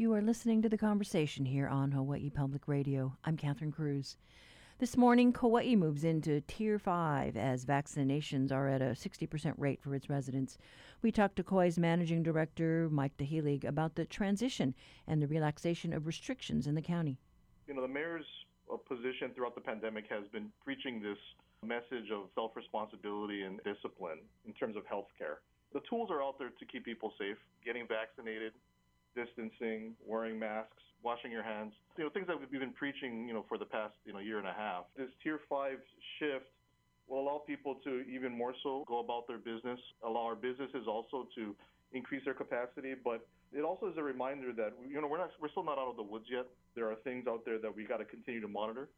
You are listening to the conversation here on Hawaii Public Radio. I'm Catherine Cruz. This morning, Kauai moves into Tier 5 as vaccinations are at a 60% rate for its residents. We talked to Kauai's Managing Director, Mike Dahilig, about the transition and the relaxation of restrictions in the county. You know, the mayor's uh, position throughout the pandemic has been preaching this message of self responsibility and discipline in terms of health care. The tools are out there to keep people safe, getting vaccinated, distancing, wearing masks, washing your hands. You know, things that we've been preaching, you know, for the past, you know, year and a half. This tier 5 shift will allow people to even more so go about their business, allow our businesses also to increase their capacity, but it also is a reminder that you know we're not we're still not out of the woods yet. There are things out there that we got to continue to monitor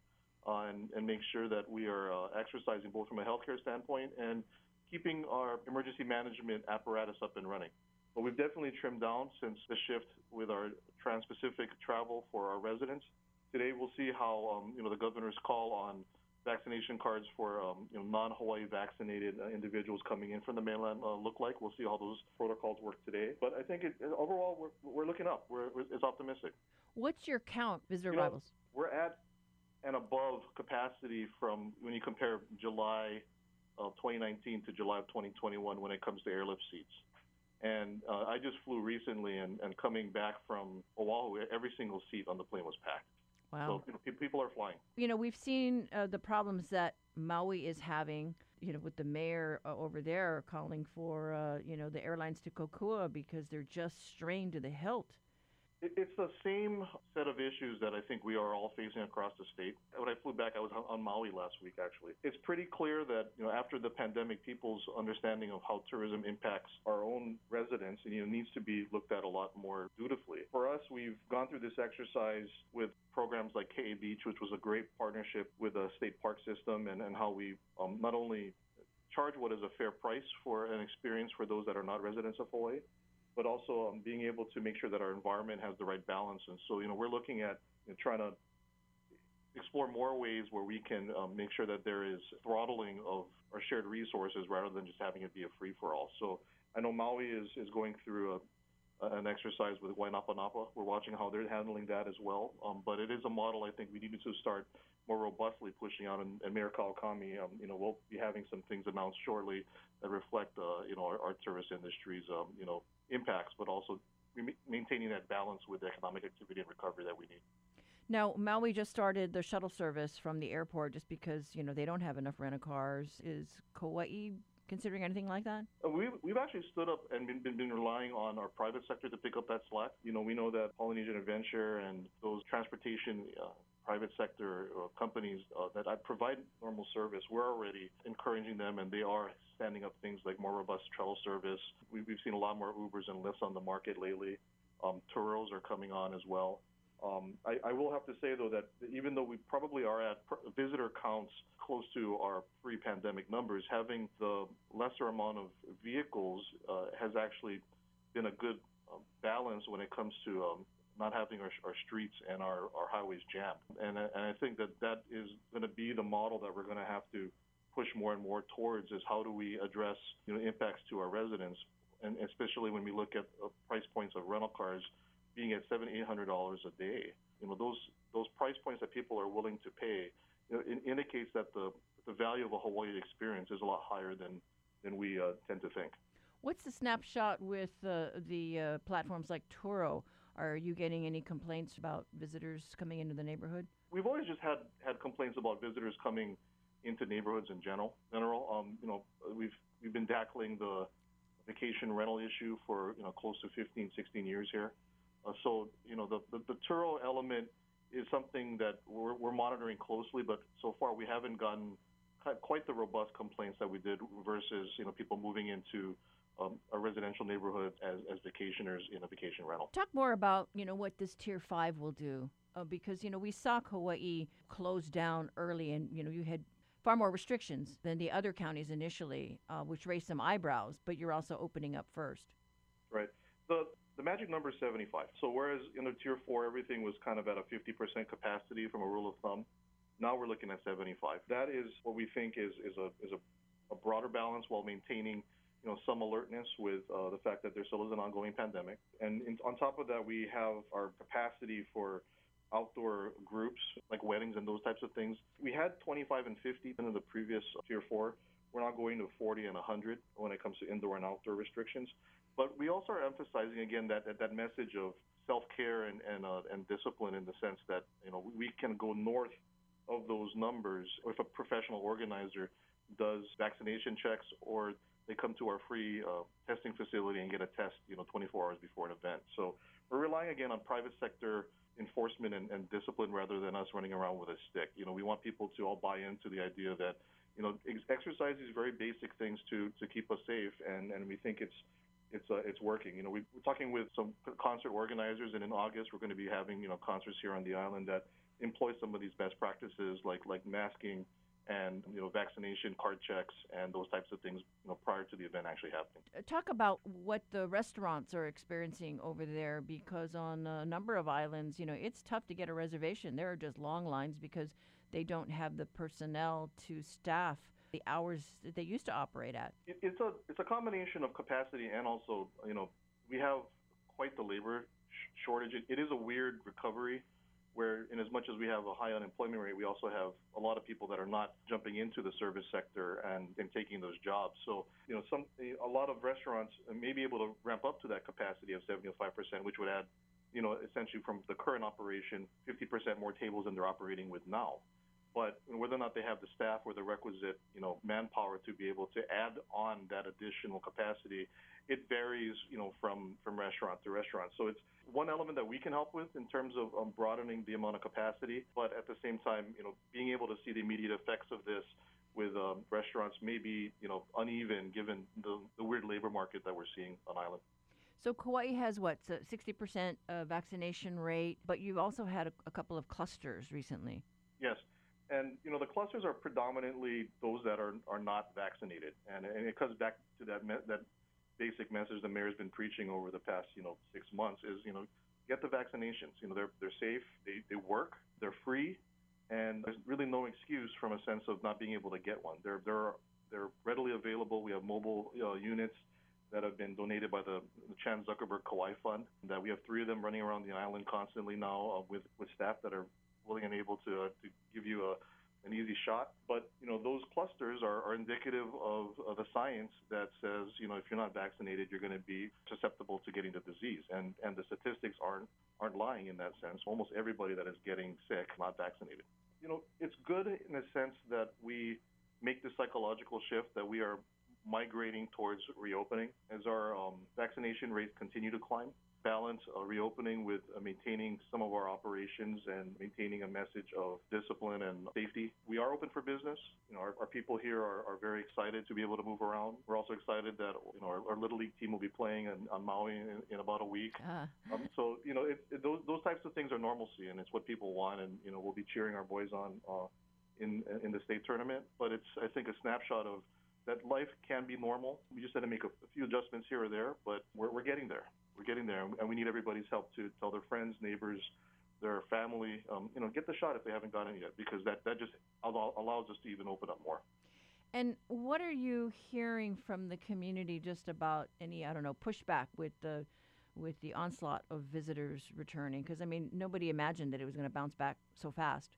uh, and, and make sure that we are uh, exercising both from a healthcare standpoint and keeping our emergency management apparatus up and running. But we've definitely trimmed down since the shift with our trans-Pacific travel for our residents. Today we'll see how um, you know the governor's call on vaccination cards for um, you know, non-Hawaii vaccinated uh, individuals coming in from the mainland uh, look like. We'll see how those protocols work today. But I think it, overall we're, we're looking up. We're, it's optimistic. What's your count, visitor you know, arrivals? We're at and above capacity from when you compare July of 2019 to July of 2021 when it comes to airlift seats. And uh, I just flew recently, and, and coming back from Oahu, every single seat on the plane was packed. Wow. So you know, people are flying. You know, we've seen uh, the problems that Maui is having. You know, with the mayor uh, over there calling for uh, you know the airlines to kokua because they're just strained to the hilt. It's the same set of issues that I think we are all facing across the state. When I flew back, I was on Maui last week, actually. It's pretty clear that, you know, after the pandemic, people's understanding of how tourism impacts our own residents, you know, needs to be looked at a lot more dutifully. For us, we've gone through this exercise with programs like Ke'e Beach, which was a great partnership with the state park system, and, and how we um, not only charge what is a fair price for an experience for those that are not residents of Hawaii, but also um, being able to make sure that our environment has the right balance. And so, you know, we're looking at you know, trying to explore more ways where we can um, make sure that there is throttling of our shared resources rather than just having it be a free for all. So I know Maui is, is going through a, an exercise with Waianapanapa. We're watching how they're handling that as well. Um, but it is a model I think we needed to start more robustly pushing out. And, and Mayor Kawakami, um, you know, we'll be having some things announced shortly that reflect, uh, you know, our, our service industry's, um, you know, impacts, but also maintaining that balance with the economic activity and recovery that we need. Now, Maui just started the shuttle service from the airport just because, you know, they don't have enough rental cars. Is Kauai considering anything like that? Uh, we've, we've actually stood up and been, been, been, relying on our private sector to pick up that slack. You know, we know that Polynesian Adventure and those transportation uh, private sector uh, companies uh, that provide normal service, we're already encouraging them, and they are standing up things like more robust travel service. We've, we've seen a lot more Ubers and Lyfts on the market lately. Um, Turos are coming on as well. Um, I, I, will have to say, though, that even though we probably are at visitor counts close to our pre-pandemic numbers, having the lesser amount of vehicles uh, has actually been a good uh, balance when it comes to um, not having our, our streets and our, our highways jammed. And, and I think that that is going to be the model that we're going to have to push more and more towards is how do we address you know, impacts to our residents, and especially when we look at uh, price points of rental cars being at seven, eight hundred dollars a day. You know, those those price points that people are willing to pay you know, it indicates that the the value of a Hawaii experience is a lot higher than than we uh, tend to think. What's the snapshot with uh, the uh, platforms like Turo? Are you getting any complaints about visitors coming into the neighborhood? We've always just had had complaints about visitors coming into neighborhoods in general. General, um, you know, we've we've been tackling the vacation rental issue for you know close to 15, 16 years here. Uh, so you know the, the the Turo element is something that we're, we're monitoring closely, but so far we haven't gotten quite the robust complaints that we did versus you know people moving into um, a residential neighborhood as, as vacationers in a vacation rental. Talk more about you know what this tier five will do, uh, because you know we saw Kauai close down early, and you know you had far more restrictions than the other counties initially, uh, which raised some eyebrows. But you're also opening up first. Right. The the magic number is 75. So whereas in the tier four everything was kind of at a 50% capacity from a rule of thumb, now we're looking at 75. That is what we think is is a is a, a broader balance while maintaining you know some alertness with uh, the fact that there still is an ongoing pandemic, and in, on top of that, we have our capacity for outdoor groups like weddings and those types of things. We had 25 and 50 in the previous tier four. We're now going to 40 and 100 when it comes to indoor and outdoor restrictions. But we also are emphasizing again that that, that message of self-care and and, uh, and discipline in the sense that you know we can go north of those numbers if a professional organizer does vaccination checks or they come to our free uh, testing facility and get a test, you know, 24 hours before an event. So we're relying again on private sector enforcement and, and discipline rather than us running around with a stick. You know, we want people to all buy into the idea that, you know, ex- exercise these very basic things to to keep us safe, and and we think it's it's uh, it's working. You know, we, we're talking with some concert organizers, and in August we're going to be having you know concerts here on the island that employ some of these best practices, like like masking and you know vaccination card checks and those types of things you know prior to the event actually happening. Uh, talk about what the restaurants are experiencing over there because on a number of islands, you know, it's tough to get a reservation. There are just long lines because they don't have the personnel to staff the hours that they used to operate at. It, it's a it's a combination of capacity and also you know we have quite the labor sh- shortage. It, it is a weird recovery where in as much as we have a high unemployment rate, we also have a lot of people that are not jumping into the service sector and, and taking those jobs. So, you know, some a lot of restaurants may be able to ramp up to that capacity of 75%, which would add, you know, essentially from the current operation, 50% more tables than they're operating with now. But whether or not they have the staff or the requisite, you know, manpower to be able to add on that additional capacity, it varies, you know, from from restaurant to restaurant. So it's one element that we can help with in terms of um, broadening the amount of capacity, but at the same time, you know, being able to see the immediate effects of this with um, restaurants may be, you know, uneven given the, the weird labor market that we're seeing on island. So Kauai has what, so 60% uh, vaccination rate, but you've also had a, a couple of clusters recently. Yes. And you know the clusters are predominantly those that are are not vaccinated, and, and it comes back to that that basic message the mayor's been preaching over the past you know six months is you know get the vaccinations. You know they're they're safe, they they work, they're free, and there's really no excuse from a sense of not being able to get one. They're they're they're readily available. We have mobile uh, units that have been donated by the, the Chan Zuckerberg Kauai Fund. That we have three of them running around the island constantly now uh, with with staff that are willing and able to, uh, to give you a, an easy shot. But you know those clusters are, are indicative of, of the science that says you know if you're not vaccinated, you're going to be susceptible to getting the disease, and and the statistics aren't aren't lying in that sense. Almost everybody that is getting sick not vaccinated. You know it's good in a sense that we make the psychological shift that we are migrating towards reopening as our um, vaccination rates continue to climb balance uh, reopening with uh, maintaining some of our operations and maintaining a message of discipline and safety. We are open for business. You know, our, our people here are, are, very excited to be able to move around. We're also excited that you know our, our little league team will be playing in, on Maui in, in, about a week. Uh. Um, so you know, it, it, those those types of things are normalcy, and it's what people want. And you know, we'll be cheering our boys on uh, in in the state tournament. But it's I think a snapshot of that life can be normal. We just had to make a, a few adjustments here or there, but we're, we're getting there we're getting there, and we need everybody's help to tell their friends, neighbors, their family, um, you know, get the shot if they haven't gotten it yet, because that that just allow, allows us to even open up more. And what are you hearing from the community just about any I don't know pushback with the with the onslaught of visitors returning? Because I mean, nobody imagined that it was going to bounce back so fast.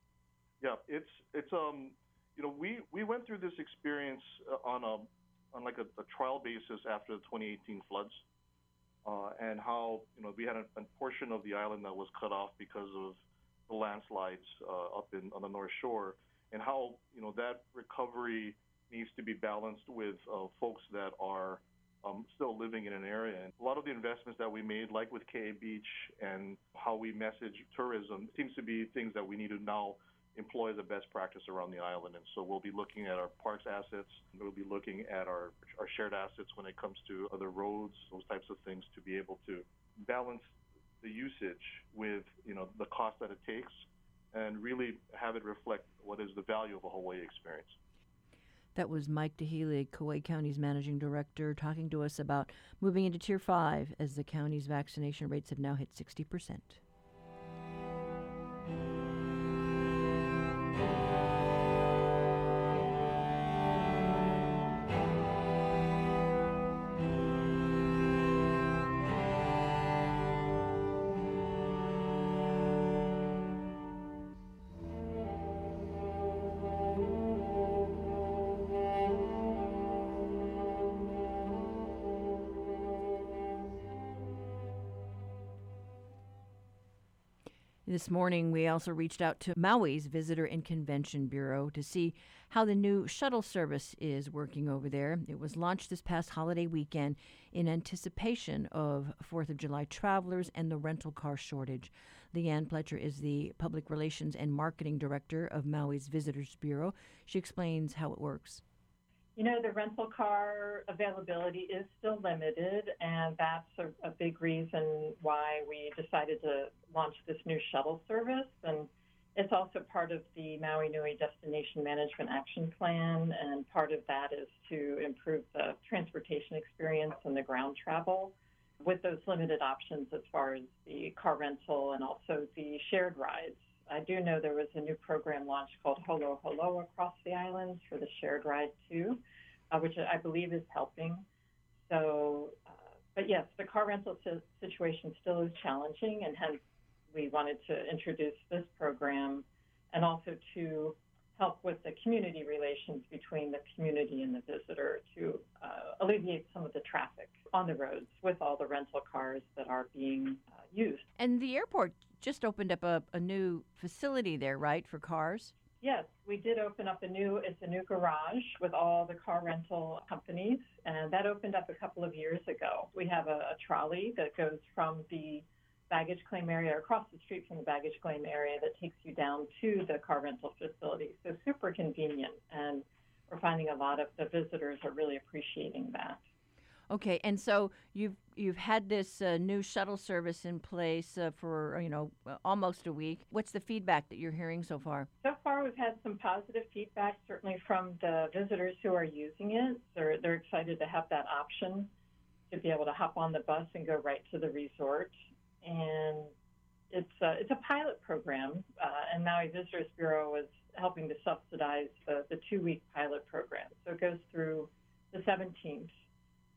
Yeah, it's it's um you know we we went through this experience uh, on a on like a, a trial basis after the 2018 floods uh, and how you know we had a, a, portion of the island that was cut off because of the landslides uh, up in on the North Shore, and how you know that recovery needs to be balanced with uh, folks that are um, still living in an area. And a lot of the investments that we made, like with Ke'e Beach and how we message tourism, seems to be things that we need to now employ the best practice around the island. And so we'll be looking at our parks assets. We'll be looking at our, our shared assets when it comes to other roads, those types of things to be able to balance the usage with, you know, the cost that it takes and really have it reflect what is the value of a Hawaii experience. That was Mike Dahilig, Kauai County's managing director, talking to us about moving into Tier 5 as the county's vaccination rates have now hit 60 This morning, we also reached out to Maui's Visitor and Convention Bureau to see how the new shuttle service is working over there. It was launched this past holiday weekend in anticipation of 4th of July travelers and the rental car shortage. Leanne Pletcher is the Public Relations and Marketing Director of Maui's Visitors Bureau. She explains how it works. You know, the rental car availability is still limited, and that's a, a, big reason why we decided to launch this new shuttle service. And it's also part of the Maui Nui Destination Management Action Plan, and part of that is to improve the transportation experience and the ground travel with those limited options as far as the car rental and also the shared rides. I do know there was a new program launched called Holo Holo across the islands for the shared ride too, uh, which I believe is helping. So, uh, but yes, the car rental situation still is challenging, and hence we wanted to introduce this program and also to help with the community relations between the community and the visitor to uh, alleviate some of the traffic on the roads with all the rental cars that are being uh, used. And the airport just opened up a, a new facility there, right, for cars? Yes, we did open up a new it's a new garage with all the car rental companies and that opened up a couple of years ago. We have a, a trolley that goes from the baggage claim area across the street from the baggage claim area that takes you down to the car rental facility. So super convenient and we're finding a lot of the visitors are really appreciating that. Okay, and so you've you've had this uh, new shuttle service in place uh, for you know almost a week. What's the feedback that you're hearing so far? So far, we've had some positive feedback, certainly from the visitors who are using it. They're they're excited to have that option to be able to hop on the bus and go right to the resort. And it's a, it's a pilot program, uh, and Maui Visitors Bureau is helping to subsidize the, the two week pilot program. So it goes through the 17th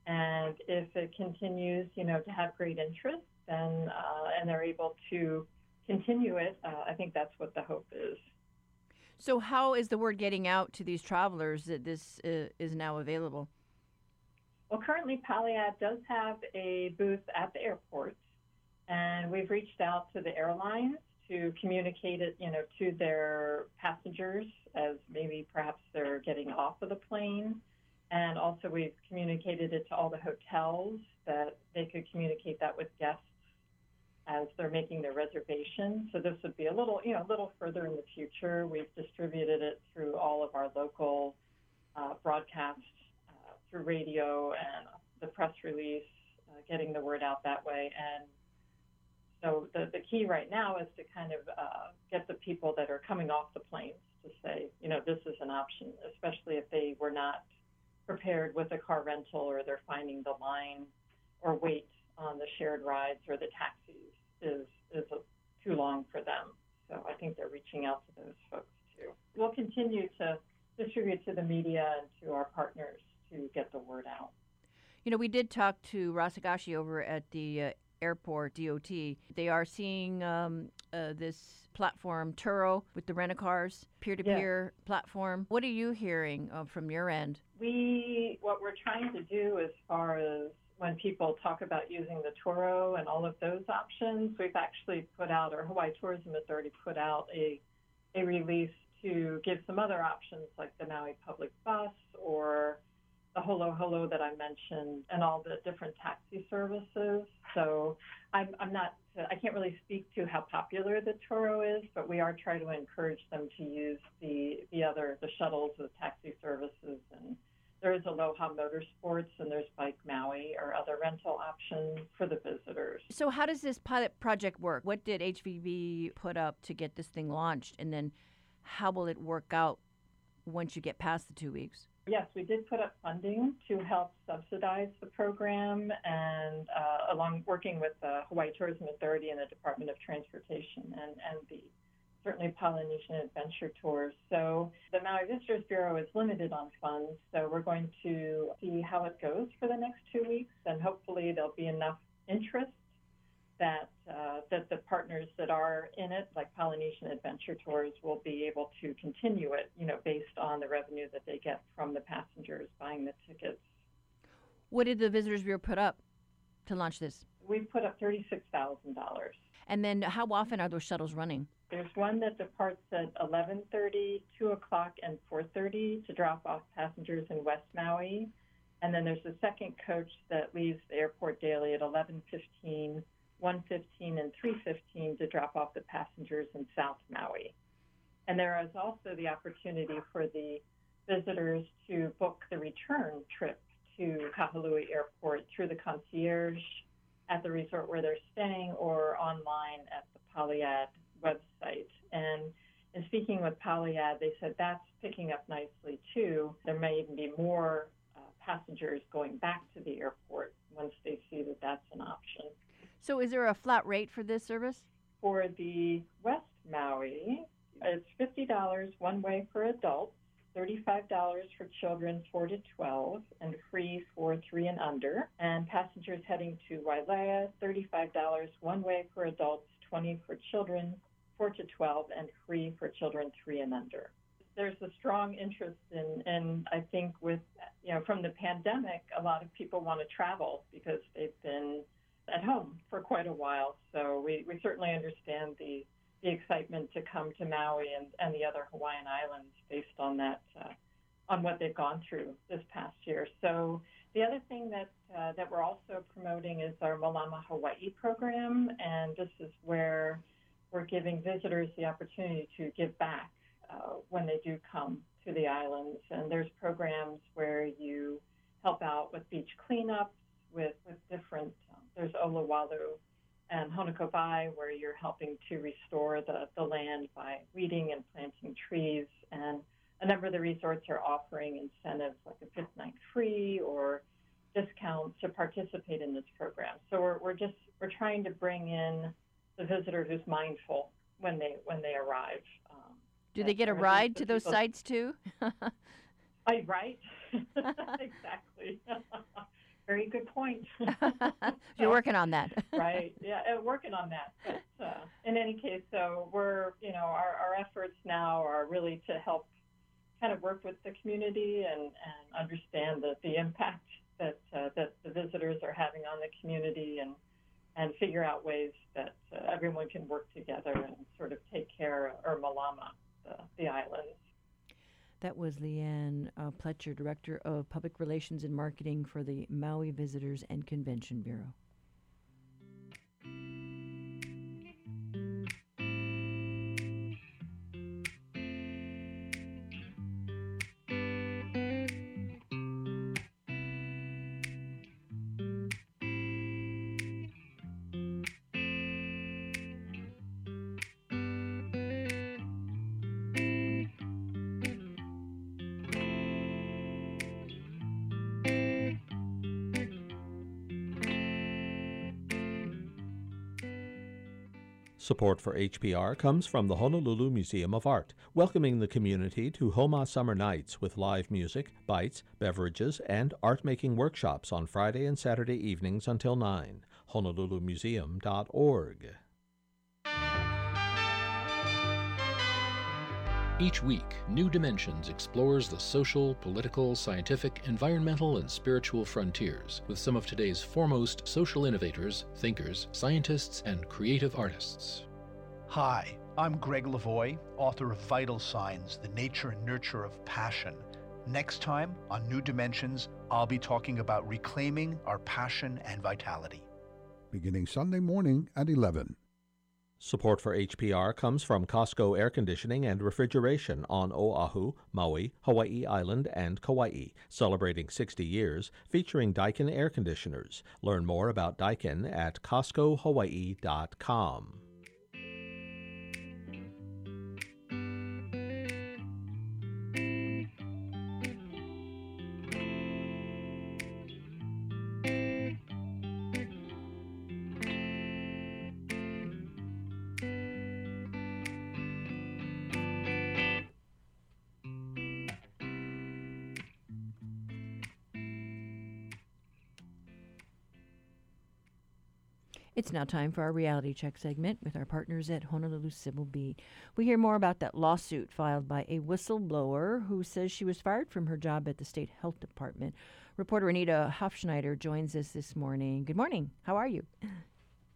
and if it continues, you know, to have great interest, then uh, and they're able to continue it, uh, I think that's what the hope is. So, how is the word getting out to these travelers that this uh, is now available? Well, currently, Polyad does have a booth at the airport, and we've reached out to the airlines to communicate it, you know, to their passengers as maybe perhaps they're getting off of the plane and also, we've communicated it to all the hotels that they could communicate that with guests as they're making their reservations. So this would be a little, you know, a little further in the future. We've distributed it through all of our local uh, broadcasts, uh, through radio and the press release, uh, getting the word out that way. And so the, the key right now is to kind of uh, get the people that are coming off the planes to say, you know, this is an option, especially if they were not prepared with a car rental or they're finding the line or wait on the shared rides or the taxis is is a, too long for them. So I think they're reaching out to those folks too. We'll continue to distribute to the media and to our partners to get the word out. You know, we did talk to Ross Higashi over at the uh, airport DOT. They are seeing um, uh, this platform Turo with the rent a cars peer to peer platform. What are you hearing uh, from your end? We what we're trying to do as far as when people talk about using the Turo and all of those options, we've actually put out, or Hawaii Tourism Authority put out a a release to give some other options like the Maui Public Bus or the Holo Holo that I mentioned and all the different taxi services. So I'm, I'm not, I can't really speak to how popular the Turo is, but we are trying to encourage them to use the, the other, the shuttles, the taxi services. And there is Aloha Motorsports and there's Bike Maui or other rental options for the visitors. So how does this pilot project work? What did HVB put up to get this thing launched? And then how will it work out once you get past the two weeks? Yes, we did put up funding to help subsidize the program and uh, along working with the Hawaii Tourism Authority and the Department of Transportation and, and the certainly Polynesian Adventure Tours. So the Maui Visitors Bureau is limited on funds, so we're going to see how it goes for the next two weeks and hopefully there'll be enough interest that uh, that the partners that are in it, like Polynesian Adventure Tours, will be able to continue it, you know, based on the revenue that they get from the passengers buying the tickets. What did the Visitors Bureau put up to launch this? we put up thirty-six thousand dollars. And then how often are those shuttles running? There's one that departs at 11:30, 2 o'clock, and 4:30 to drop off passengers in West Maui, and then there's a second coach that leaves the airport daily at 11:15, 1:15, and 3:15 to drop off the passengers in South Maui. And there is also the opportunity for the visitors to book the return trip to Kahului Airport through the concierge at the resort where they're staying or online at the Polyad website. And in speaking with Polyad, they said that's picking up nicely too. There may even be more uh, passengers going back to the airport once they see that that's an option. So, is there a flat rate for this service? For the West Maui, it's $50 one way for adults, $35 for children 4 to 12, and free for 3 and under. And passengers heading to Wailea, $35 one way for adults, 20 for children 4 to 12, and free for children 3 and under. There's a strong interest in, and I think with, you know, from the pandemic, a lot of people want to travel because they've been at home for quite a while. So we, we certainly understand the the excitement to come to Maui and, and the other Hawaiian islands based on that, uh, on what they've gone through this past year. So the other thing that uh, that we're also promoting is our Malama Hawaii program, and this is where we're giving visitors the opportunity to give back uh, when they do come to the islands. And there's programs where you help out with beach cleanups, with with different. There's Olowalu and Honokowai, where you're helping to restore the, the land by weeding and planting trees. And a number of the resorts are offering incentives like a fifth night free or discounts to participate in this program. So we're, we're just we're trying to bring in the visitor who's mindful when they when they arrive. Um, Do they get a ride to those sites too? I right, exactly. Very good point. You're working on that. right. Yeah, uh, working on that. But uh, in any case, so we're, you know, our, our efforts now are really to help kind of work with the community and, and understand the, the impact that, uh, that the visitors are having on the community and, and figure out ways that uh, everyone can work together and sort of take care or malama the, the islands. That was Leanne uh, Pletcher, Director of Public Relations and Marketing for the Maui Visitors and Convention Bureau. Support for HPR comes from the Honolulu Museum of Art, welcoming the community to Homa Summer Nights with live music, bites, beverages, and art making workshops on Friday and Saturday evenings until 9. HonoluluMuseum.org. Each week, New Dimensions explores the social, political, scientific, environmental, and spiritual frontiers with some of today's foremost social innovators, thinkers, scientists, and creative artists. Hi, I'm Gregg Levoy, author of Vital Signs The Nature and Nurture of Passion. Next time on New Dimensions, I'll be talking about reclaiming our passion and vitality. Beginning Sunday morning at 11. Support for HPR comes from Cosco Air Conditioning and Refrigeration on Oahu, Maui, Hawaii Island, and Kauai, celebrating 60 years, featuring Daikin air conditioners. Learn more about Daikin at CoscoHawaii.com. It's now time for our reality check segment with our partners at Honolulu Civil Beat. We hear more about that lawsuit filed by a whistleblower who says she was fired from her job at the state health department. Reporter Anita Hofschneider joins us this morning. Good morning. How are you?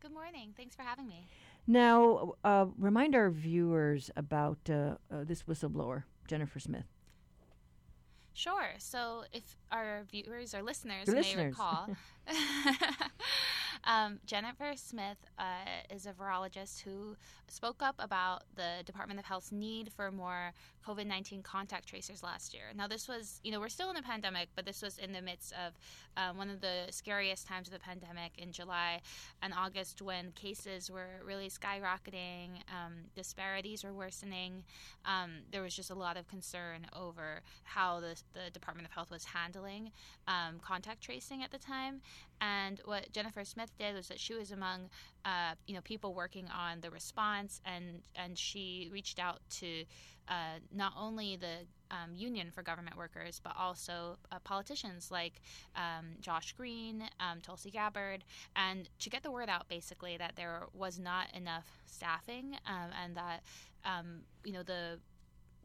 Good morning. Thanks for having me. Now, uh, remind our viewers about uh, uh, this whistleblower, Jennifer Smith. Sure. So, if our viewers or listeners The may listeners. recall, um, Jennifer Smith uh, is a virologist who spoke up about the Department of Health's need for more COVID 19 contact tracers last year. Now, this was, you know, we're still in a pandemic, but this was in the midst of um, one of the scariest times of the pandemic in July and August when cases were really skyrocketing, um, disparities were worsening. Um, there was just a lot of concern over how the, the Department of Health was handling um, contact tracing at the time. And what Jennifer Smith did was that she was among, uh, you know, people working on the response, and and she reached out to uh, not only the um, Union for Government Workers, but also uh, politicians like um, Josh Green, um, Tulsi Gabbard, and to get the word out basically that there was not enough staffing um, and that um, you know the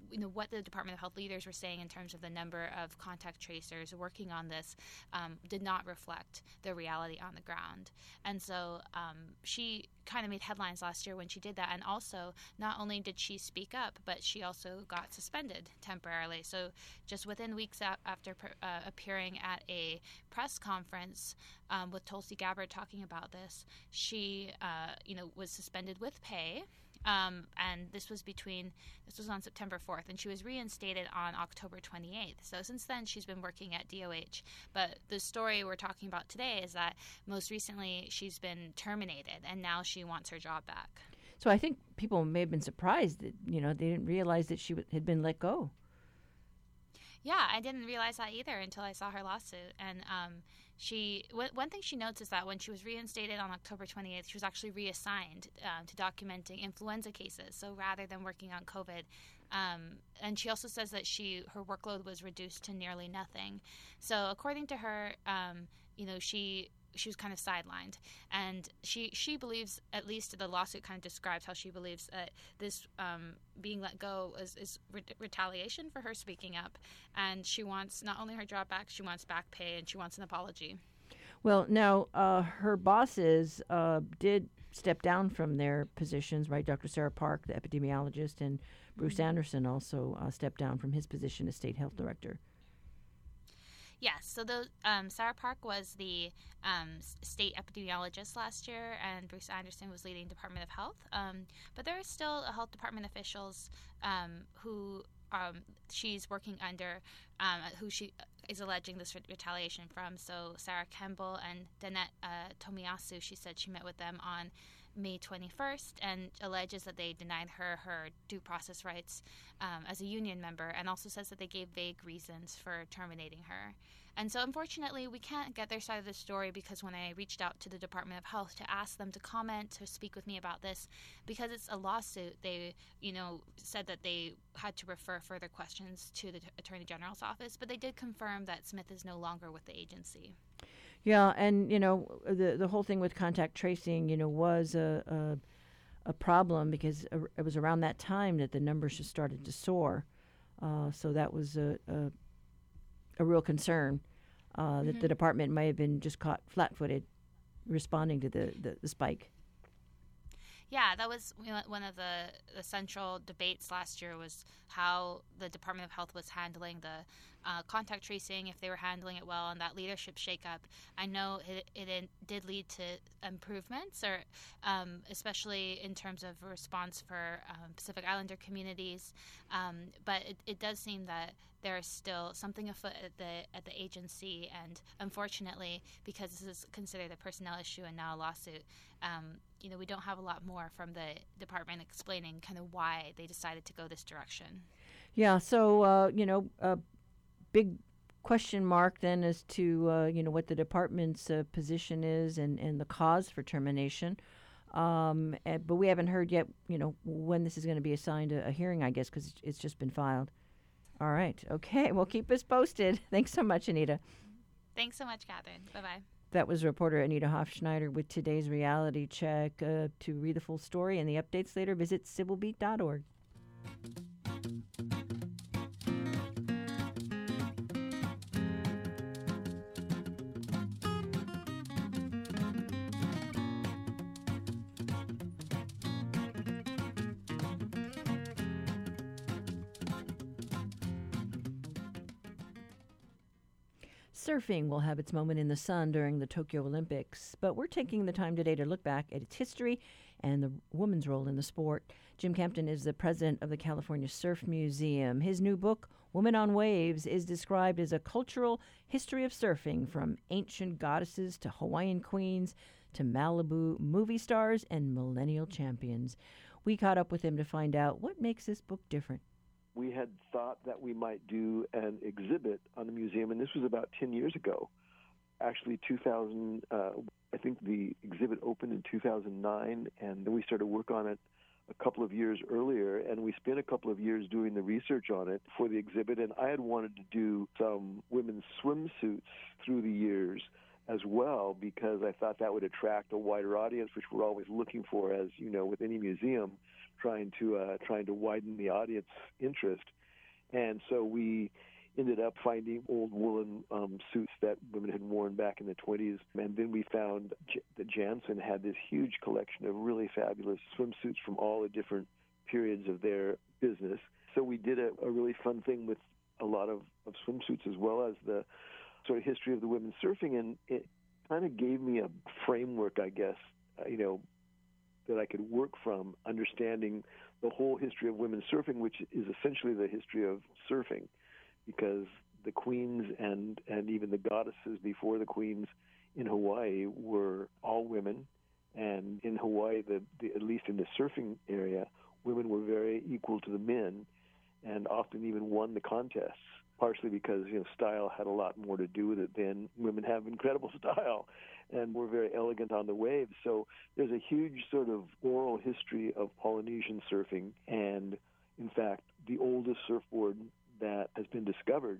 you know what the Department of Health leaders were saying in terms of the number of contact tracers working on this um, did not reflect the reality on the ground, and so um, she kind of made headlines last year when she did that. And also, not only did she speak up, but she also got suspended temporarily. So just within weeks after uh, appearing at a press conference um, with Tulsi Gabbard talking about this, she uh, you know was suspended with pay. Um, and this was between this was on September 4th, and she was reinstated on October 28th. So since then, she's been working at DOH. But the story we're talking about today is that most recently she's been terminated, and now she wants her job back. So I think people may have been surprised that you know they didn't realize that she w- had been let go. Yeah, I didn't realize that either until I saw her lawsuit. And um, she, w- one thing she notes is that when she was reinstated on October 28th, she was actually reassigned um, to documenting influenza cases. So rather than working on COVID, um, and she also says that she her workload was reduced to nearly nothing. So according to her, um, you know, she she was kind of sidelined, and she she believes at least the lawsuit kind of describes how she believes that this um, being let go is, is re- retaliation for her speaking up, and she wants not only her job back, she wants back pay, and she wants an apology. Well, now uh, her bosses uh, did step down from their positions, right? Dr. Sarah Park, the epidemiologist, and Bruce Anderson also uh, stepped down from his position as state health director. Yes, so the um, Sarah Park was the um, state epidemiologist last year, and Bruce Anderson was leading Department of Health. Um, but there are still health department officials um, who um, she's working under, um, who she is alleging this re- retaliation from. So Sarah Kemble and Danette uh, Tomiyasu, she said she met with them on May 21st and alleges that they denied her her due process rights um, as a union member and also says that they gave vague reasons for terminating her. And so, unfortunately, we can't get their side of the story because when I reached out to the Department of Health to ask them to comment, to speak with me about this, because it's a lawsuit, they, you know, said that they had to refer further questions to the Attorney General's office. But they did confirm that Smith is no longer with the agency. Yeah, and you know the the whole thing with contact tracing, you know, was a a, a problem because it was around that time that the numbers just started to soar. Uh, so that was a a, a real concern uh, that the department may have been just caught flat-footed responding to the, the, the spike. Yeah, that was one of the, the central debates last year was how the Department of Health was handling the uh, contact tracing, if they were handling it well, and that leadership shakeup. I know it, it did lead to improvements, or um, especially in terms of response for um, Pacific Islander communities. Um, but it, it does seem that there is still something afoot at the at the agency, and unfortunately, because this is considered a personnel issue and now a lawsuit, um, you know, we don't have a lot more from the department explaining kind of why they decided to go this direction. Yeah, so uh, you know, a big question mark then as to uh, you know what the department's uh, position is and, and the cause for termination. Um, eh, but we haven't heard yet, you know, when this is going to be assigned a, a hearing, I guess, because it's just been filed. All right. Okay. Well, keep us posted. Thanks so much, Anita. Thanks so much, Catherine. Bye bye. That was reporter Anita Hofschneider with today's reality check. Uh, to read the full story and the updates later, visit civilbeat.org. Surfing will have its moment in the sun during the Tokyo Olympics, but we're taking the time today to look back at its history and the woman's role in the sport. Jim Kempton is the president of the California Surf Museum. His new book, Women on Waves, is described as a cultural history of surfing from ancient goddesses to Hawaiian queens to Malibu movie stars and millennial champions. We caught up with him to find out what makes this book different we had thought that we might do an exhibit on the museum, this was about 10 years ago. Actually, 2000, uh, I think the exhibit opened in 2009, and then we started work on it a couple of years earlier, and we spent a couple of years doing the research on it for the exhibit. And I had wanted to do some women's swimsuits through the years as well because I thought that would attract a wider audience, which we're always looking for, as you know, with any museum trying to uh, trying to widen the audience interest. And so we ended up finding old woolen um, suits that women had worn back in the 20s. And then we found J- that Jantzen had this huge collection of really fabulous swimsuits from all the different periods of their business. So we did a, a really fun thing with a lot of, of swimsuits as well as the sort of history of the women surfing. And it kind of gave me a framework, I guess, uh, you know, that I could work from, understanding the whole history of women surfing, which is essentially the history of surfing, because the queens and and even the goddesses before the queens in Hawaii were all women, and in Hawaii, the, the at least in the surfing area, women were very equal to the men, and often even won the contests partially because you know style had a lot more to do with it than women have incredible style and were very elegant on the waves. So there's a huge sort of oral history of Polynesian surfing, and in fact, the oldest surfboard that has been discovered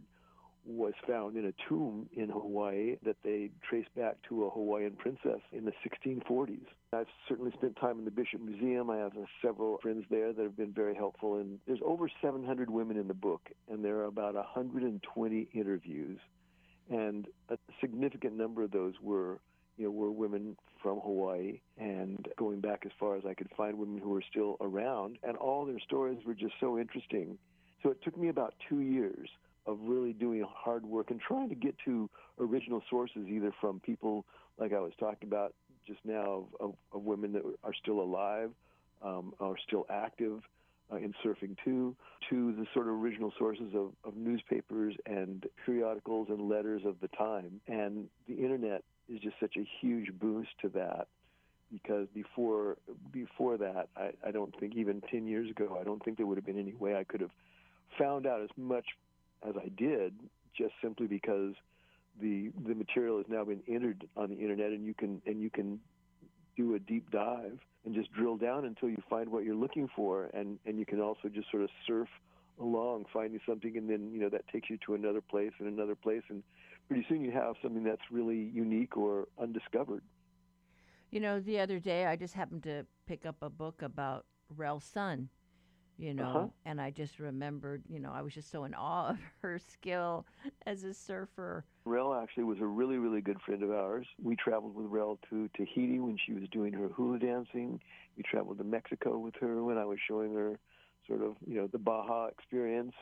was found in a tomb in Hawaii that they traced back to a Hawaiian princess in the 1640s. I've certainly spent time in the Bishop Museum. I have several friends there that have been very helpful. And there's over 700 women in the book, and there are about 120 interviews. And a significant number of those were you know, were women from Hawaii and going back as far as I could find women who were still around. And all their stories were just so interesting. So it took me about two years of really doing hard work and trying to get to original sources, either from people like I was talking about just now of, of, of women that are still alive, um, are still active uh, in surfing too, to the sort of original sources of, of newspapers and periodicals and letters of the time. And the internet is just such a huge boost to that because before before that I, I don't think even ten years ago I don't think there would have been any way I could have found out as much as I did just simply because the the material has now been entered on the internet and you can and you can do a deep dive and just drill down until you find what you're looking for. And and you can also just sort of surf along finding something and then you know that takes you to another place and another place. And pretty soon you have something that's really unique or undiscovered. You know the other day i just happened to pick up a book about Rell Sunn you know uh-huh. and i just remembered you know i was just so in awe of her skill as a surfer Rell actually was a really really good friend of ours we traveled with Rell to tahiti when she was doing her hula dancing we traveled to mexico with her when i was showing her sort of you know the baja experience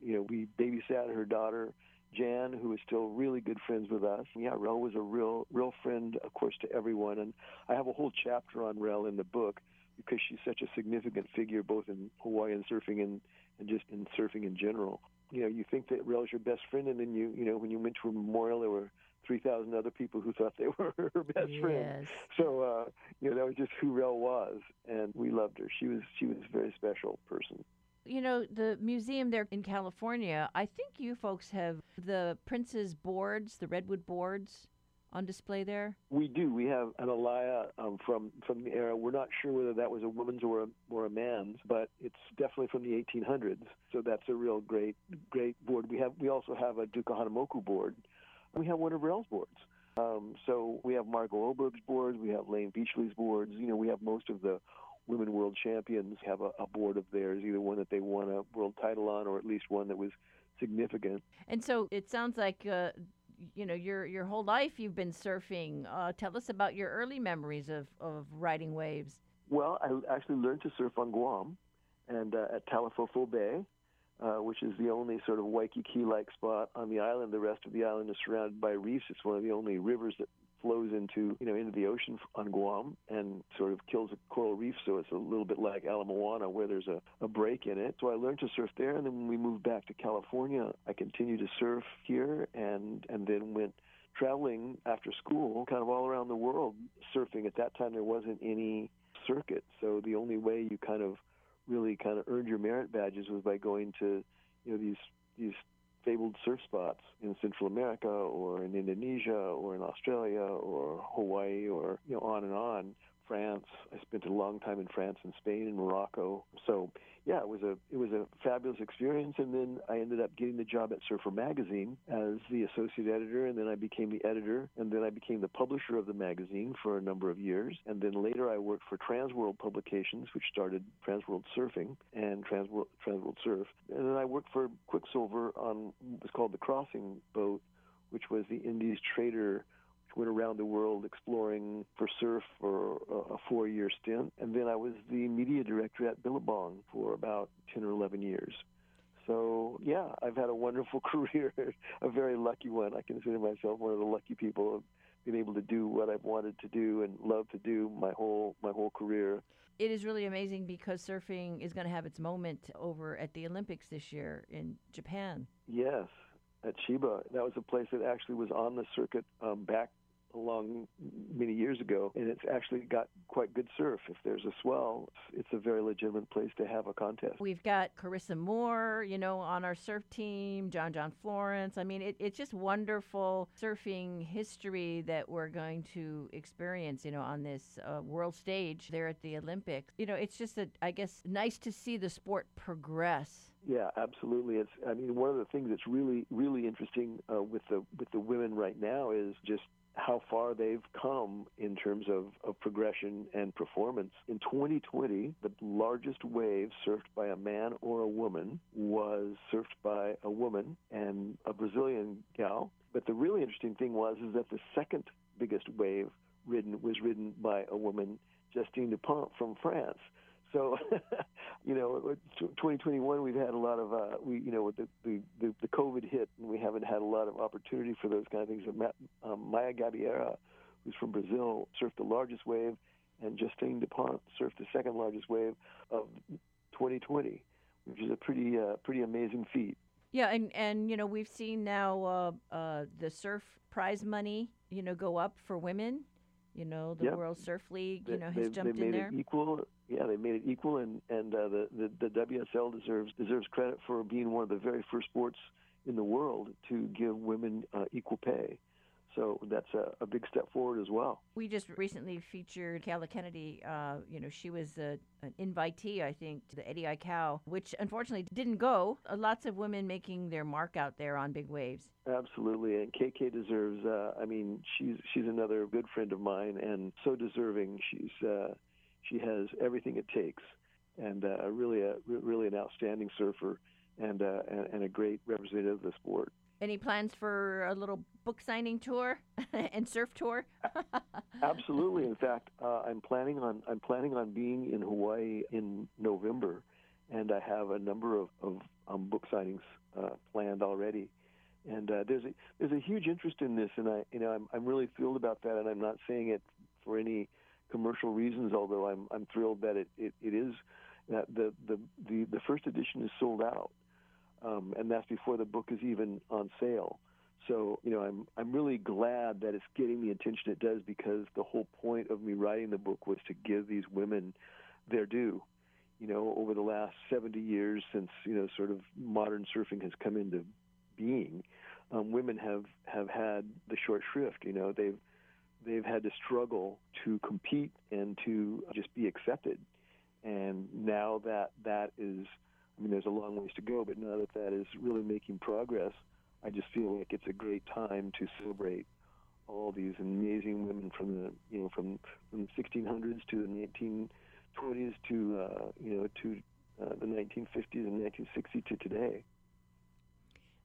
you know we babysat her daughter Jan, who is still really good friends with us. Yeah, Rell was a real, real friend, of course, to everyone. And I have a whole chapter on Rell in the book because she's such a significant figure both in Hawaiian surfing and, and just in surfing in general. You know, you think that Rell's your best friend, and then you, you know, when you went to a memorial, there were 3,000 other people who thought they were her best yes. friend. So, uh, you know, that was just who Rell was, and we loved her. She was she was a very special person. You know, the museum there in California, I think you folks have the Prince's boards, the redwood boards on display there? We do. We have an Alaia um, from from the era. We're not sure whether that was a woman's or a, or a man's, but it's definitely from the 1800s. So that's a real great great board. We have we also have a Duke Kahanamoku board. We have one of Rell's boards. Um, so we have Margo Oberg's boards. We have Layne Beachley's boards. You know, we have most of the women world champions have a, a board of theirs, either one that they won a world title on, or at least one that was significant. And so it sounds like uh, you know your your whole life you've been surfing. Uh, tell us about your early memories of of riding waves. Well, I actually learned to surf on Guam and uh, at Talofofo Bay. uh, which is the only sort of Waikiki-like spot on the island. The rest of the island is surrounded by reefs. It's one of the only rivers that flows into you know into the ocean on Guam and sort of kills a coral reef. So it's a little bit like Ala Moana, where there's a, a break in it. So I learned to surf there, and then when we moved back to California, I continued to surf here, and and then went traveling after school, kind of all around the world surfing. At that time, there wasn't any circuit, so the only way you kind of really kind of earned your merit badges was by going to you know these these fabled surf spots in Central America or in Indonesia or in Australia or Hawaii or you know on and on. France. I spent a long time in France and Spain and Morocco. So yeah, it was a it was a fabulous experience. And then I ended up getting the job at Surfer Magazine as the associate editor, and then I became the editor, and then I became the publisher of the magazine for a number of years. And then later I worked for Transworld Publications, which started Transworld Surfing and Transworld Transworld Surf. And then I worked for Quiksilver on what's called the Crossing boat, which was the Indies trader went around the world exploring for surf for a, four year stint. And then I was the media director at Billabong for about 10 or 11 years. So, yeah, I've had a wonderful career, a very lucky one. I consider myself one of the lucky people of being able to do what I've wanted to do and love to do my whole my whole career. It is really amazing because surfing is going to have its moment over at the Olympics this year in Japan. Yes, at Chiba. That was a place that actually was on the circuit um, back along many years ago, and it's actually got quite good surf. If there's a swell, it's a very legitimate place to have a contest. We've got Carissa Moore, you know, on our surf team, John John Florence. I mean, it, it's just wonderful surfing history that we're going to experience, you know, on this uh, world stage there at the Olympics. You know, it's just, a, I guess, nice to see the sport progress. Yeah, absolutely. It's. I mean, one of the things that's really, really interesting uh, with the with the women right now is just how far they've come in terms of, of progression and performance. In 2020, the largest wave surfed by a man or a woman was surfed by a woman and a Brazilian gal. But the really interesting thing was is that the second biggest wave ridden was ridden by a woman, Justine Dupont from France. So, you know, 2021 we've had a lot of uh, we you know with the, the the the COVID hit and we haven't had a lot of opportunity for those kind of things. Um, Maya Gabeira, who's from Brazil, surfed the largest wave, and Justine Dupont surfed the second largest wave of 2020, which is a pretty uh, pretty amazing feat. Yeah, and and you know we've seen now uh, uh, the surf prize money you know go up for women you know, the yep. World Surf League, you know, has jumped they made in there. It equal. Yeah, they made it equal, and and uh, the, the the WSL deserves deserves credit for being one of the very first sports in the world to give women uh, equal pay. So that's a, a, big step forward as well. We just recently featured Keala Kennelly. Uh, you know, she was a, an invitee, I think, to the Eddie Aikau, which unfortunately didn't go. Uh, lots of women making their mark out there on big waves. Absolutely, and KK deserves. Uh, I mean, she's she's another good friend of mine, and so deserving. She's uh, she has everything it takes, and uh, really a really an outstanding surfer, and, uh, and and a great representative of the sport. Any plans for a little book signing tour and surf tour? Absolutely. In fact, uh, I'm planning on I'm planning on being in Hawaii in November, and I have a number of, of um, book signings uh, planned already. And uh, there's a there's a huge interest in this, and I you know I'm I'm really thrilled about that, and I'm not saying it for any commercial reasons, although I'm I'm thrilled that it it, it is that the, the the the first edition is sold out um, and that's before the book is even on sale. So you know, I'm I'm really glad that it's getting the attention it does because the whole point of me writing the book was to give these women their due. You know, over the last 70 years since you know sort of modern surfing has come into being, um, women have have had the short shrift. You know, they've they've had to struggle to compete and to just be accepted. And now that that is I mean, there's a long ways to go, but now that that is really making progress, I just feel like it's a great time to celebrate all these amazing women from the you know from from the 1600s to the 1920s to uh, you know to uh, the 1950s and 1960s to today.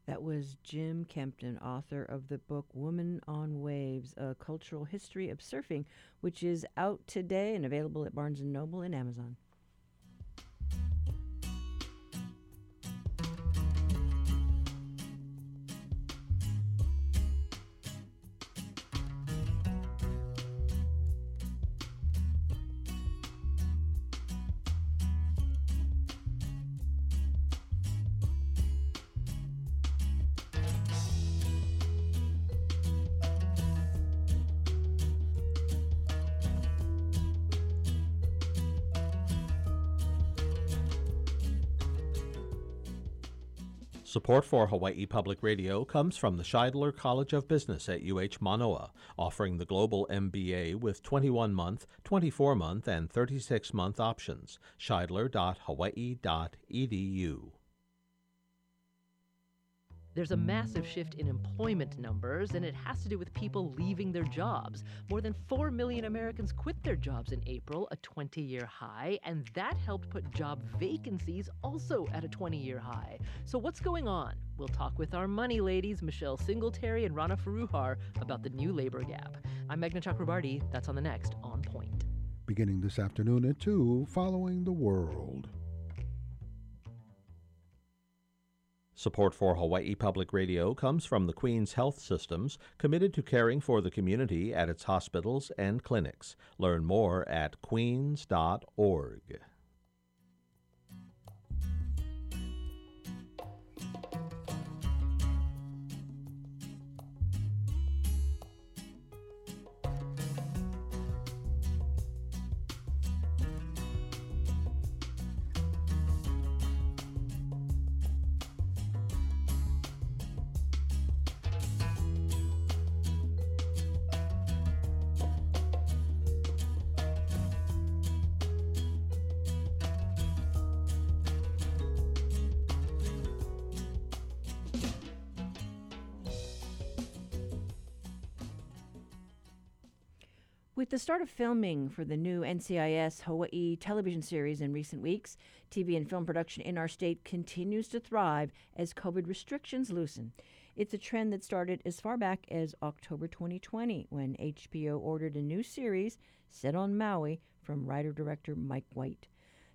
That was Jim Kempton, author of the book Women on Waves: A Cultural History of Surfing, which is out today and available at Barnes and Noble and Amazon. Support for Hawaii Public Radio comes from the Shidler College of Business at UH Manoa, offering the Global MBA with 21 month, 24 month, and 36 month options. Shidler.hawaii.edu. There's a massive shift in employment numbers, and it has to do with people leaving their jobs. More than 4 million Americans quit their jobs in April, a 20 year high, and that helped put job vacancies also at a 20 year high. So, what's going on? We'll talk with our money ladies, Michelle Singletary and Rana Foroohar, about the new labor gap. I'm Meghna Chakrabarti. That's on the next On Point. Beginning this afternoon at 2, following the world. Support for Hawaii Public Radio comes from the Queen's Health Systems, committed to caring for the community at its hospitals and clinics. Learn more at queens.org. With the start of filming for the new NCIS Hawaii television series in recent weeks, TV and film production in our state continues to thrive as COVID restrictions loosen. It's a trend that started as far back as October 2020 when HBO ordered a new series set on Maui from writer director Mike White.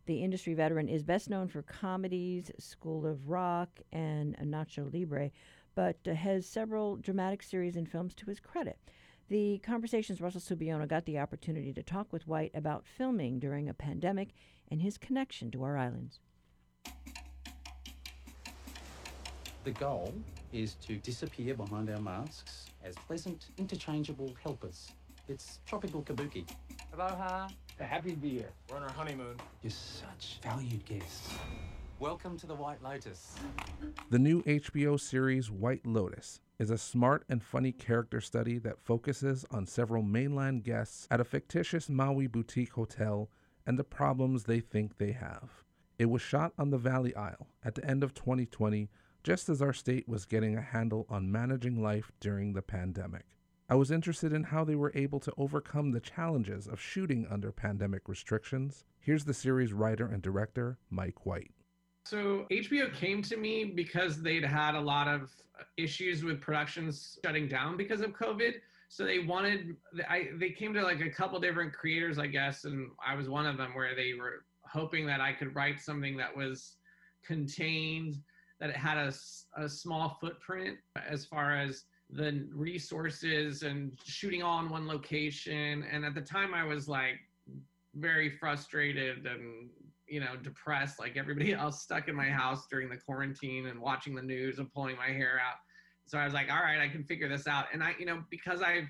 The industry veteran is best known for comedies School of Rock and Nacho Libre, but has several dramatic series and films to his credit. The Conversations Russell Subiono got the opportunity to talk with White about filming during a pandemic and his connection to our islands. The goal is to disappear behind our masks as pleasant, interchangeable helpers. It's tropical kabuki. Aloha. Happy to be here. We're on our honeymoon. You're such valued guests. Welcome to the White Lotus. The new HBO series White Lotus is a smart and funny character study that focuses on several mainland guests at a fictitious Maui boutique hotel and the problems they think they have. It was shot on the Valley Isle at the end of 2020, just as our state was getting a handle on managing life during the pandemic. I was interested in how they were able to overcome the challenges of shooting under pandemic restrictions. Here's the series writer and director, Mike White. So HBO came to me because they'd had a lot of issues with productions shutting down because of COVID. So they wanted, I they came to like a couple different creators, I guess, and I was one of them where they were hoping that I could write something that was contained, that it had a, a small footprint as far as the resources and shooting all in one location. And at the time, I was like very frustrated and you know depressed like everybody else stuck in my house during the quarantine and watching the news and pulling my hair out. So i was like all right i can figure this out. And i you know because i've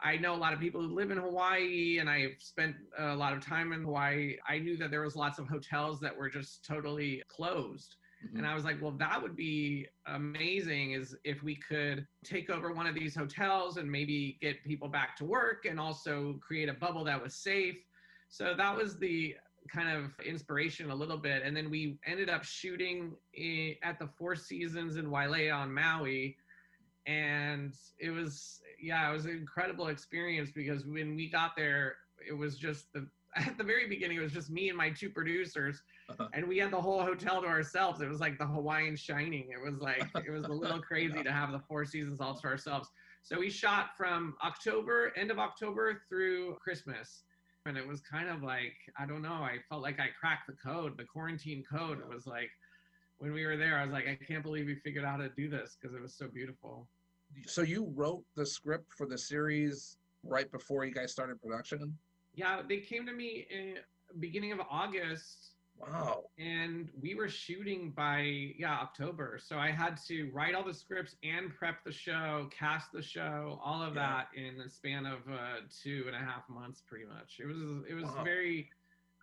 i know a lot of people who live in hawaii and i've spent a lot of time in hawaii i knew that there was lots of hotels that were just totally closed. Mm-hmm. and i was like well that would be amazing is if we could take over one of these hotels and maybe get people back to work and also create a bubble that was safe. So that was the kind of inspiration a little bit. And then we ended up shooting in, at the Four Seasons in Wailea on Maui. And it was, yeah, it was an incredible experience because when we got there, it was just the, at the very beginning, it was just me and my two producers. Uh-huh. And we had the whole hotel to ourselves. It was like the Hawaiian Shining. It was like, it was a little crazy to have the Four Seasons all to ourselves. So we shot from October, end of October through Christmas and it was kind of like i don't know i felt like i cracked the code the quarantine code it was like when we were there i was like i can't believe we figured out how to do this because it was so beautiful. So you wrote the script for the series right before you guys started production? Yeah they came to me in beginning of august Wow. And we were shooting by yeah October, so I had to write all the scripts and prep the show, cast the show, all of yeah. that in the span of uh, two and a half months, pretty much. It was it was wow. very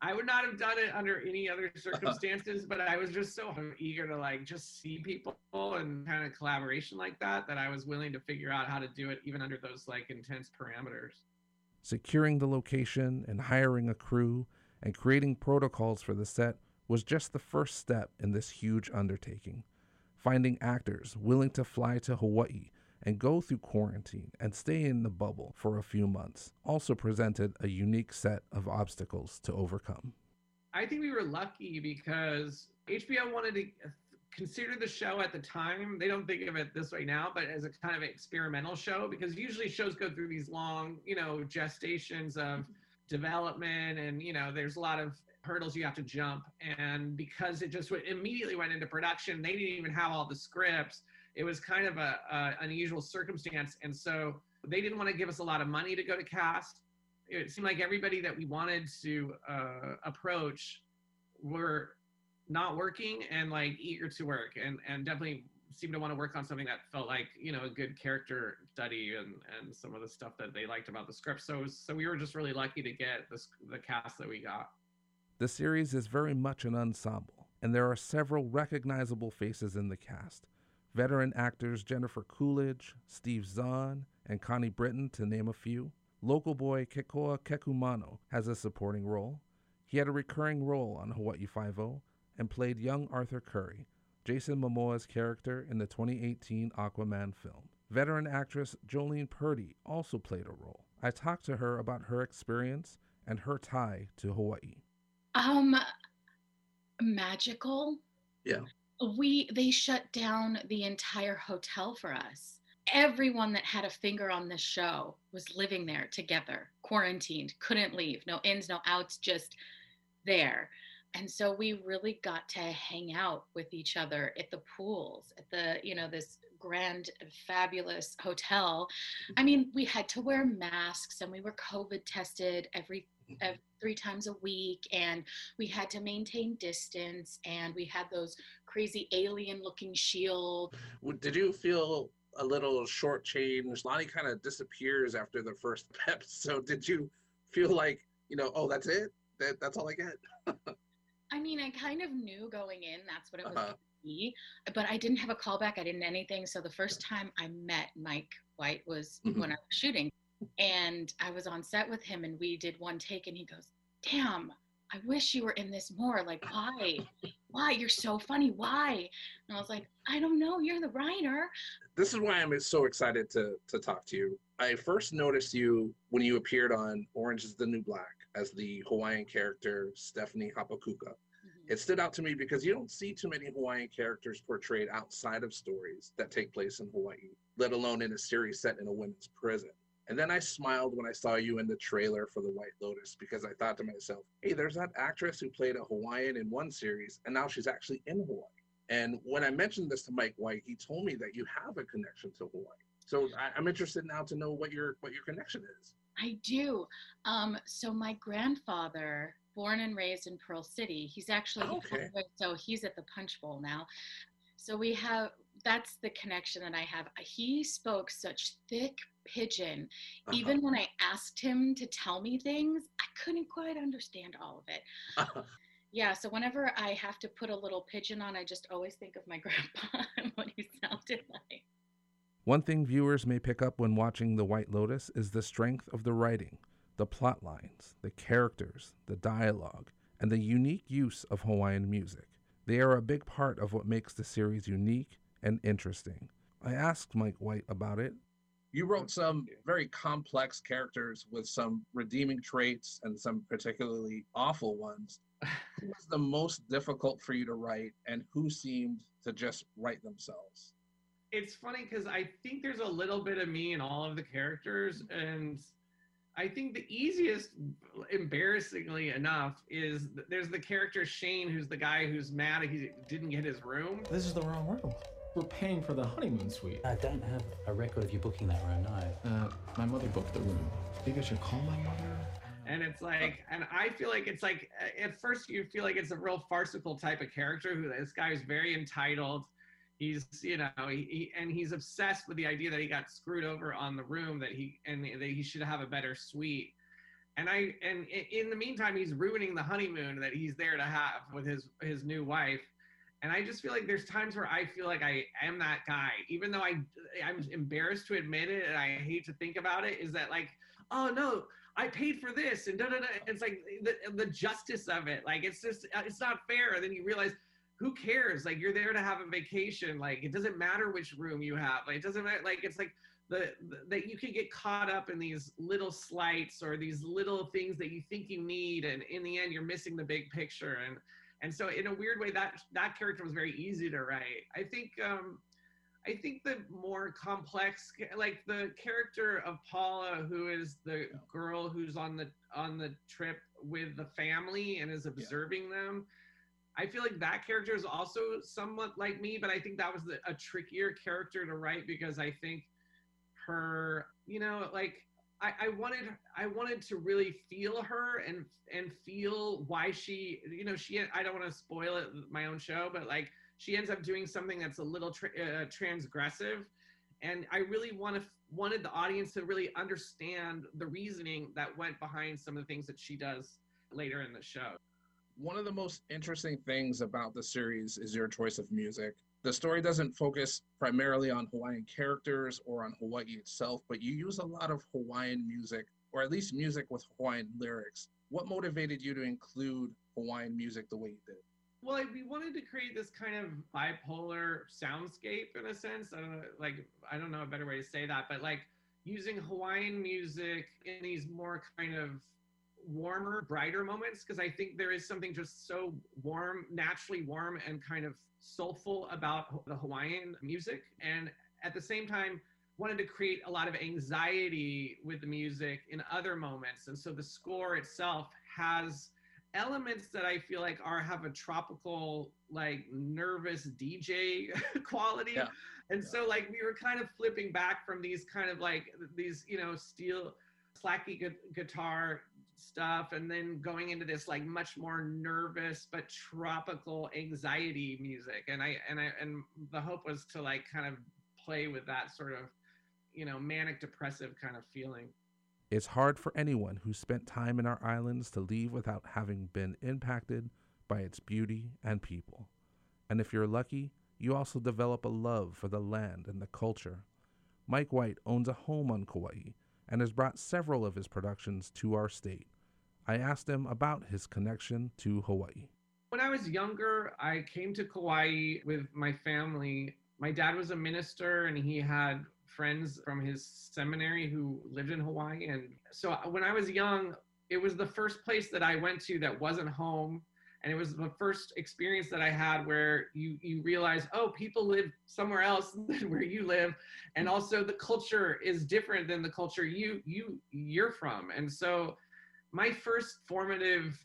I would not have done it under any other circumstances, but I was just so eager to like just see people and kind of collaboration like that that I was willing to figure out how to do it even under those like intense parameters. Securing the location and hiring a crew and creating protocols for the set was just the first step in this huge undertaking. Finding actors willing to fly to Hawaii and go through quarantine and stay in the bubble for a few months also presented a unique set of obstacles to overcome. I think we were lucky because HBO wanted to consider the show at the time. They don't think of it this way now, but as a kind of experimental show because usually shows go through these long, you know, gestations of development and, you know, there's a lot of hurdles you have to jump. And because it just went, immediately went into production, they didn't even have all the scripts. It was kind of a, a unusual circumstance, and so they didn't want to give us a lot of money to go to cast. It seemed like everybody that we wanted to uh, approach were not working and like eager to work, and and definitely seemed to want to work on something that felt like you know a good character study and and some of the stuff that they liked about the script. So so we were just really lucky to get this the cast that we got. The series is very much an ensemble, and there are several recognizable faces in the cast. Veteran actors Jennifer Coolidge, Steve Zahn, and Connie Britton, to name a few. Local boy Kekoa Kekumano has a supporting role. He had a recurring role on Hawaii Five-O and played young Arthur Curry, Jason Momoa's character in the 2018 Aquaman film. Veteran actress Jolene Purdy also played a role. I talked to her about her experience and her tie to Hawaii. Um, magical. Yeah we they shut down the entire hotel for us everyone that had a finger on this show was living there together quarantined couldn't leave no ins no outs just there and so we really got to hang out with each other at the pools at the you know this grand fabulous hotel. I mm-hmm. mean we had to wear masks and we were covid tested every mm-hmm. three times a week and we had to maintain distance and we had those crazy alien looking shield did you feel a little short shortchanged? Lani kind of disappears after the first pep so did you feel like you know oh that's it? That, that's all i get i mean i kind of knew going in that's what it was uh-huh. be but i didn't have a callback i didn't anything so the first time i met mike white was mm-hmm. when i was shooting and I was on set with him and we did one take and he goes, Damn, I wish you were in this more. Like, why? why? You're so funny. Why? And I was like, I don't know. You're the writer. This is why I'm so excited to to talk to you. I first noticed you when you appeared on Orange is the New Black as the Hawaiian character Stephanie Hapakuka. Mm-hmm. It stood out to me because you don't see too many Hawaiian characters portrayed outside of stories that take place in Hawaii, let alone in a series set in a women's prison. And then I smiled when I saw you in the trailer for The White Lotus because I thought to myself, hey, there's that actress who played a Hawaiian in one series and now she's actually in Hawaii. And when I mentioned this to Mike White, he told me that you have a connection to Hawaii. So I, am interested now to know what your what your connection is. I do. Um, so my grandfather, born and raised in Pearl City, he's actually okay. so he's at the Punch Bowl now. So we have that's the connection that I have. He spoke such thick pidgin. Uh-huh. Even when I asked him to tell me things, I couldn't quite understand all of it. Uh-huh. Yeah, so whenever I have to put a little pidgin on, I just always think of my grandpa and what he sounded like. One thing viewers may pick up when watching The White Lotus is the strength of the writing, the plot lines, the characters, the dialogue, and the unique use of Hawaiian music. They are a big part of what makes the series unique and interesting. I asked Mike White about it. You wrote some very complex characters with some redeeming traits and some particularly awful ones. who was the most difficult for you to write, and who seemed to just write themselves? It's funny because I think there's a little bit of me in all of the characters, and I think the easiest, embarrassingly enough, is there's the character Shane, who's the guy who's mad he didn't get his room. This is the wrong room. We're paying for the honeymoon suite. I don't have a record of you booking that room, no. Uh, my mother booked the room. Think I should call my mother? And it's like, and I feel like it's like, at first you feel like it's a real farcical type of character who this guy is very entitled. He's, you know, he, he, and he's obsessed with the idea that he got screwed over on the room that he, and that he should have a better suite And I and in the meantime, he's ruining the honeymoon that he's there to have with his his new wife. And I just feel like there's times where I feel like I am that guy, even though I I'm embarrassed to admit it and I hate to think about it. Is that like, oh no, I paid for this and da da da. It's like the the justice of it. Like it's just uh, it's not fair. And then you realize who cares? Like you're there to have a vacation. Like it doesn't matter which room you have. Like it doesn't matter. Like it's like the, that you can get caught up in these little slights or these little things that you think you need, and in the end, you're missing the big picture. And and so in a weird way, that that character was very easy to write. I think. um I think the more complex, like the character of Paula, who is the girl who's on the on the trip with the family and is observing yeah. them. I feel like that character is also somewhat like me, but I think that was the, a trickier character to write because I think her, you know, like I, I wanted I wanted to really feel her and and feel why she, you know, she I don't want to spoil it my own show, but like she ends up doing something that's a little tra- uh, transgressive, and I really want to wanted the audience to really understand the reasoning that went behind some of the things that she does later in the show. One of the most interesting things about the series is your choice of music the story doesn't focus primarily on Hawaiian characters or on Hawaii itself, but you use a lot of Hawaiian music, or at least music with Hawaiian lyrics. What motivated you to include Hawaiian music the way you did? Well, we wanted to create this kind of bipolar soundscape in a sense. I don't know, like I don't know a better way to say that, but like using Hawaiian music in these more kind of warmer, brighter moments because I think there is something just so warm, naturally warm, and kind of soulful about the Hawaiian music. And at the same time, wanted to create a lot of anxiety with the music in other moments. And so the score itself has elements that I feel like are have a tropical, like nervous DJ quality. Yeah. And so like we were kind of flipping back from these kind of like these, you know, steel slack key gu- guitar stuff and then going into this like much more nervous but tropical anxiety music. And i and i and the hope was to like kind of play with that sort of you know manic depressive kind of feeling. It's hard for anyone who spent time in our islands to leave without having been impacted by its beauty and people. And if you're lucky you also develop a love for the land and the culture. Mike white owns a home on kauai and has brought several of his productions to our state. I asked him about his connection to Hawaii. When I was younger, I came to Kauai with my family. My dad was a minister and he had friends from his seminary who lived in Hawaii. And so when I was young, it was the first place that I went to that wasn't home and it was the first experience that I had where you you realize oh people live somewhere else than where you live. And mm-hmm. also the culture is different than the culture you you you're from. And so my first formative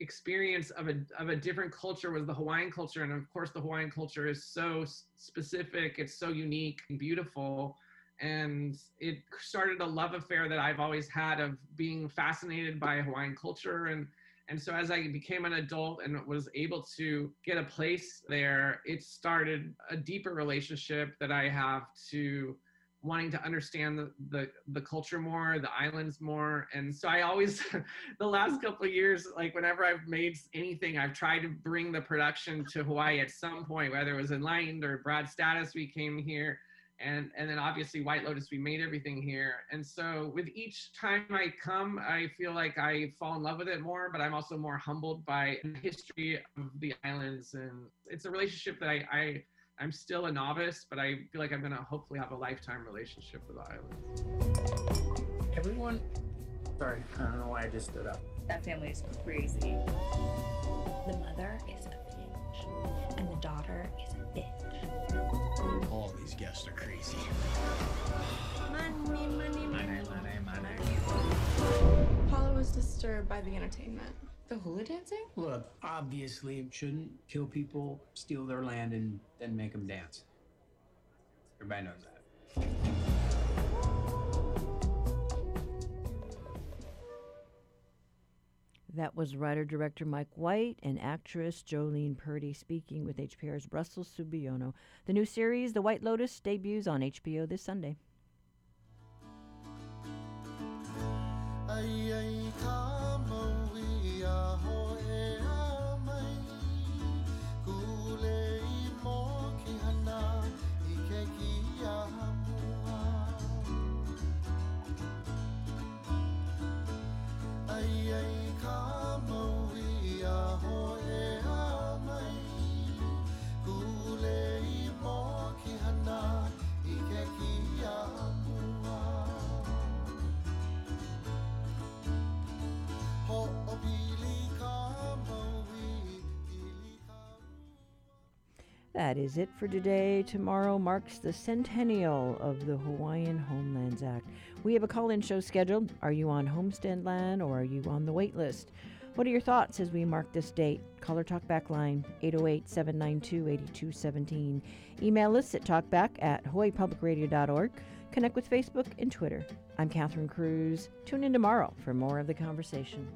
experience of a of a different culture was the Hawaiian culture. And of course the Hawaiian culture is so specific it's so unique and beautiful. And it started a love affair that I've always had of being fascinated by Hawaiian culture. And and so as I became an adult and was able to get a place there, it started a deeper relationship that I have to wanting to understand the, the, the culture more, the islands more. And so I always, the last couple of years, like whenever I've made anything, I've tried to bring the production to Hawaii at some point, whether it was Enlightened or Brad's Status, we came here and and then obviously White Lotus, we made everything here. And so with each time I come, I feel like I fall in love with it more, but I'm also more humbled by the history of the islands. And it's a relationship that I, I I'm still a novice, but I feel like I'm gonna hopefully have a lifetime relationship with the islands. Everyone, sorry, I don't know why I just stood up. That family is crazy. The mother is a bitch, and the daughter is a bitch. All these guests are crazy. Money, money, money, money, money. Paula was disturbed by the entertainment. The hula dancing? Look, obviously, it shouldn't kill people, steal their land, and then make them dance. Everybody knows that. That was writer director Mike White and actress Jolene Purdy speaking with HPR's Russell Subiono. The new series, The White Lotus, debuts on HBO this Sunday. That is it for today. Tomorrow marks the centennial of the Hawaiian Homelands Act. We have a call in show scheduled. Are you on homestead land or are you on the wait list? What are your thoughts as we mark this date? Call or talk back line 808 792 8217. Email us at talkback at hawaiipublicradio.org. Connect with Facebook and Twitter. I'm Catherine Cruz. Tune in tomorrow for more of the conversation.